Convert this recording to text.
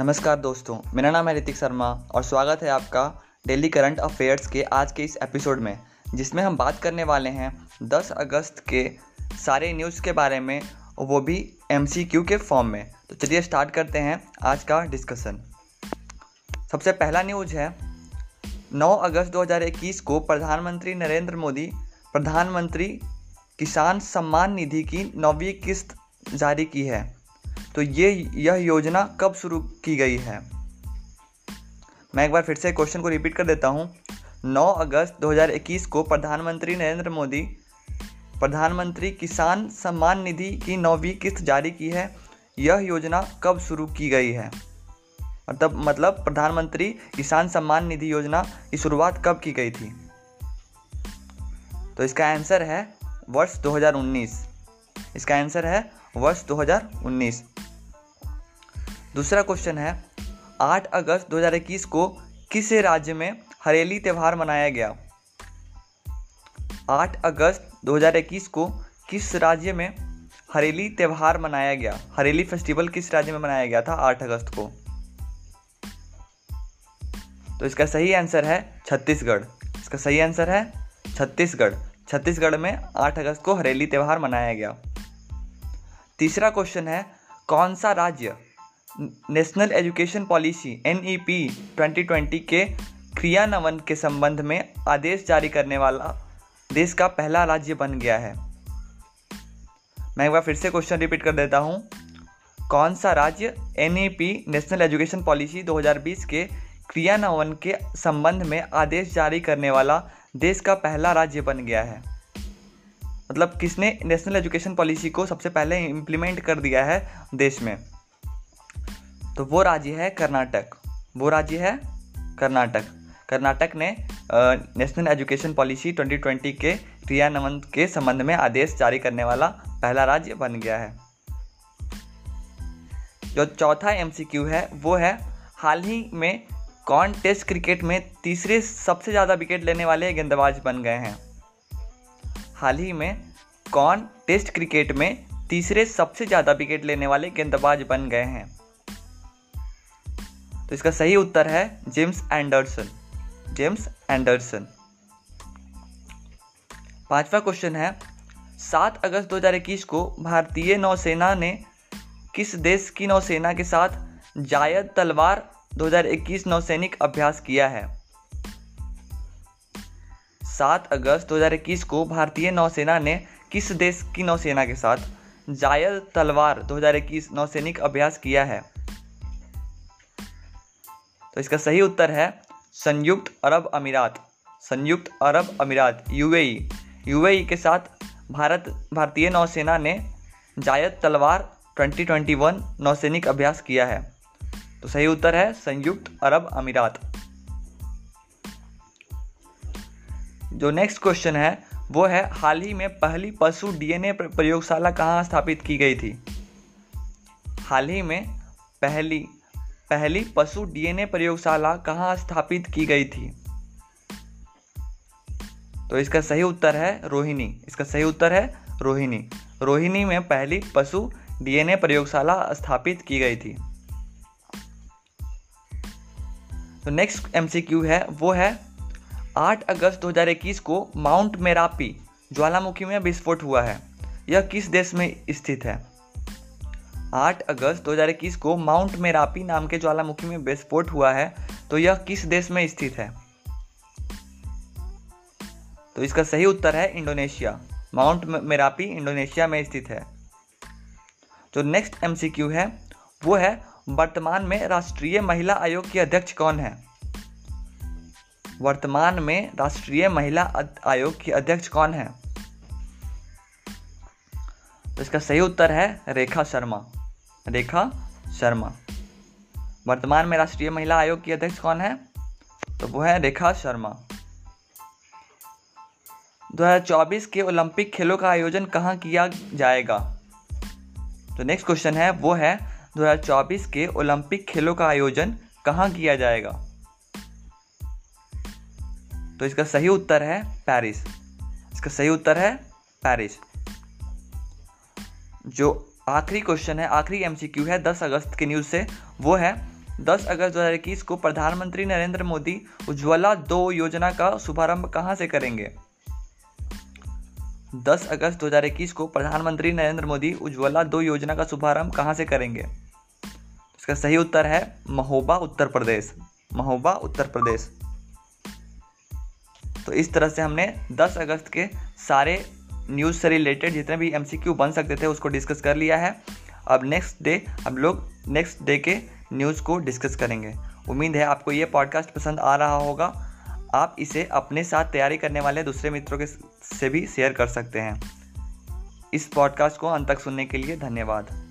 नमस्कार दोस्तों, मेरा नाम है ऋतिक शर्मा और स्वागत है आपका डेली करंट अफेयर्स के आज के इस एपिसोड में, जिसमें हम बात करने वाले हैं 10 अगस्त के सारे न्यूज़ के बारे में वो भी एमसीक्यू के फॉर्म में। तो चलिए स्टार्ट करते हैं आज का डिस्कशन। सबसे पहला न्यूज़ है 9 अगस्त 2021 को प्रधानमंत्री नरेंद्र मोदी, प्रधानमंत्री किसान सम्मान निधि की नौवीं किस्त जारी की है। तो ये, यह योजना कब शुरू की गई है? मैं एक बार फिर से क्वेश्चन को रिपीट कर देता हूँ। 9 अगस्त 2021 को प्रधानमंत्री नरेंद्र मोदी, प्रधानमंत्री किसान सम्मान निधि की नौवीं किस्त जारी की है। यह योजना कब शुरू की गई है? मतलब मतलब प्रधानमंत्री किसान सम्मान निधि योजना की शुरुआत कब की गई थी? तो इसका आंसर है वर्ष 2019 इसका आंसर है वर्ष 2019 दूसरा क्वेश्चन है 8 अगस्त 2021 को किस राज्य में हरेली त्यौहार मनाया गया? 8 अगस्त 2021 को किस राज्य में हरेली त्यौहार मनाया गया? हरेली फेस्टिवल किस राज्य में मनाया गया था 8 अगस्त को? तो इसका सही आंसर है छत्तीसगढ़। इसका सही आंसर है छत्तीसगढ़। छत्तीसगढ़ में 8 अगस्त को हरेली त्यौहार मनाया गया। तीसरा क्वेश्चन है, कौन सा राज्य national education policy N E P twenty twenty के क्रियान्वयन के संबंध में आदेश जारी करने वाला देश का पहला राज्य बन गया है। मैं एक बार फिर से क्वेश्चन रिपीट कर देता हूँ। कौन सा राज्य N E P national education policy 2020 के क्रियान्वयन के संबंध में आदेश जारी करने वाला देश का पहला राज्य बन गया है? मतलब किसने नेशनल एजुकेशन पॉलिसी को सबसे पहले इम्प्लीमेंट कर दिया है देश में? तो वो राज्य है कर्नाटक। वो राज्य है कर्नाटक। कर्नाटक ने नेशनल एजुकेशन पॉलिसी 2020 के क्रियान्वयन के संबंध में आदेश जारी करने वाला पहला राज्य बन गया है। जो चौथा एमसीक्यू है, वो है हाल ही में कौन टेस्ट क्रिकेट में तीसरे सबसे ज़्यादा विकेट लेने वाले गेंदबाज बन गए हैं। हाल ही में कौन टेस्ट क्रिकेट में तीसरे सबसे ज़्यादा विकेट लेने वाले गेंदबाज बन गए हैं। तो इसका सही उत्तर है जेम्स एंडरसन। James Anderson. पांचवा क्वेश्चन है, सात अगस्त 2021 को भारतीय नौसेना ने किस देश की नौसेना के साथ जायद तलवार 2021 नौसैनिक अभ्यास किया है? सात अगस्त 2021 को भारतीय नौसेना ने किस देश की नौसेना के साथ जायद तलवार 2021 नौसैनिक अभ्यास किया है? तो इसका सही उत्तर है संयुक्त अरब अमीरात। संयुक्त अरब अमीरात, यूएई। यूएई के साथ भारत, भारतीय नौसेना ने जायद तलवार 2021 नौसैनिक अभ्यास किया है। तो सही उत्तर है संयुक्त अरब अमीरात। जो नेक्स्ट क्वेश्चन है, वो है हाल ही में पहली पशु डीएनए प्रयोगशाला कहाँ स्थापित की गई थी? हाल ही में पहली पहली पशु डीएनए प्रयोगशाला कहाँ स्थापित की गई थी? तो इसका सही उत्तर है रोहिणी। इसका सही उत्तर है रोहिणी। रोहिणी में पहली पशु डीएनए प्रयोगशाला स्थापित की गई थी। तो नेक्स्ट एमसीक्यू है, वो है 8 अगस्त 2021 को माउंट मेरापी, ज्वालामुखी में विस्फोट हुआ है। यह किस देश में स्थित है? 8 अगस्त 2021 को माउंट मेरापी नाम के ज्वालामुखी में विस्फोट हुआ है तो यह किस देश में स्थित है? तो इसका सही उत्तर है इंडोनेशिया। माउंट मेरापी इंडोनेशिया में स्थित है। जो नेक्स्ट एमसीक्यू है, वो है वर्तमान में राष्ट्रीय महिला आयोग की अध्यक्ष कौन है? वर्तमान में राष्ट्रीय महिला आयोग की अध्यक्ष कौन है? तो इसका सही उत्तर है रेखा शर्मा। रेखा शर्मा। वर्तमान में राष्ट्रीय महिला आयोग की अध्यक्ष कौन है? तो वो है रेखा शर्मा। 2024 के ओलंपिक खेलों का आयोजन कहाँ किया जाएगा? तो नेक्स्ट क्वेश्चन है, वो है 2024 के ओलंपिक खेलों का आयोजन कहाँ किया जाएगा? तो इसका सही उत्तर है पेरिस इसका सही उत्तर है पेरिस जो आखिरी क्वेश्चन है, आखिरी एमसीक्यू है 10 अगस्त की न्यूज़ से। वो है 10 अगस्त 2021 को प्रधानमंत्री नरेंद्र मोदी उज्ज्वला दो योजना का शुभारंभ कहाँ से करेंगे? 10 अगस्त 2021 को प्रधानमंत्री नरेंद्र मोदी उज्ज्वला दो योजना का शुभारंभ कहाँ से करेंगे? इसका सही उत्तर है, महोबा, उत्तर प्रदेश। महोबा, उत्तर प्रदेश। तो इस तरह से हमने 10 अगस्त के सारे न्यूज़ से रिलेटेड जितने भी एमसीक्यू बन सकते थे, उसको डिस्कस कर लिया है। अब नेक्स्ट डे हम लोग नेक्स्ट डे के न्यूज़ को डिस्कस करेंगे। उम्मीद है आपको ये पॉडकास्ट पसंद आ रहा होगा। आप इसे अपने साथ तैयारी करने वाले दूसरे मित्रों के से भी शेयर कर सकते हैं। इस पॉडकास्ट को अंत तक सुनने के लिए धन्यवाद।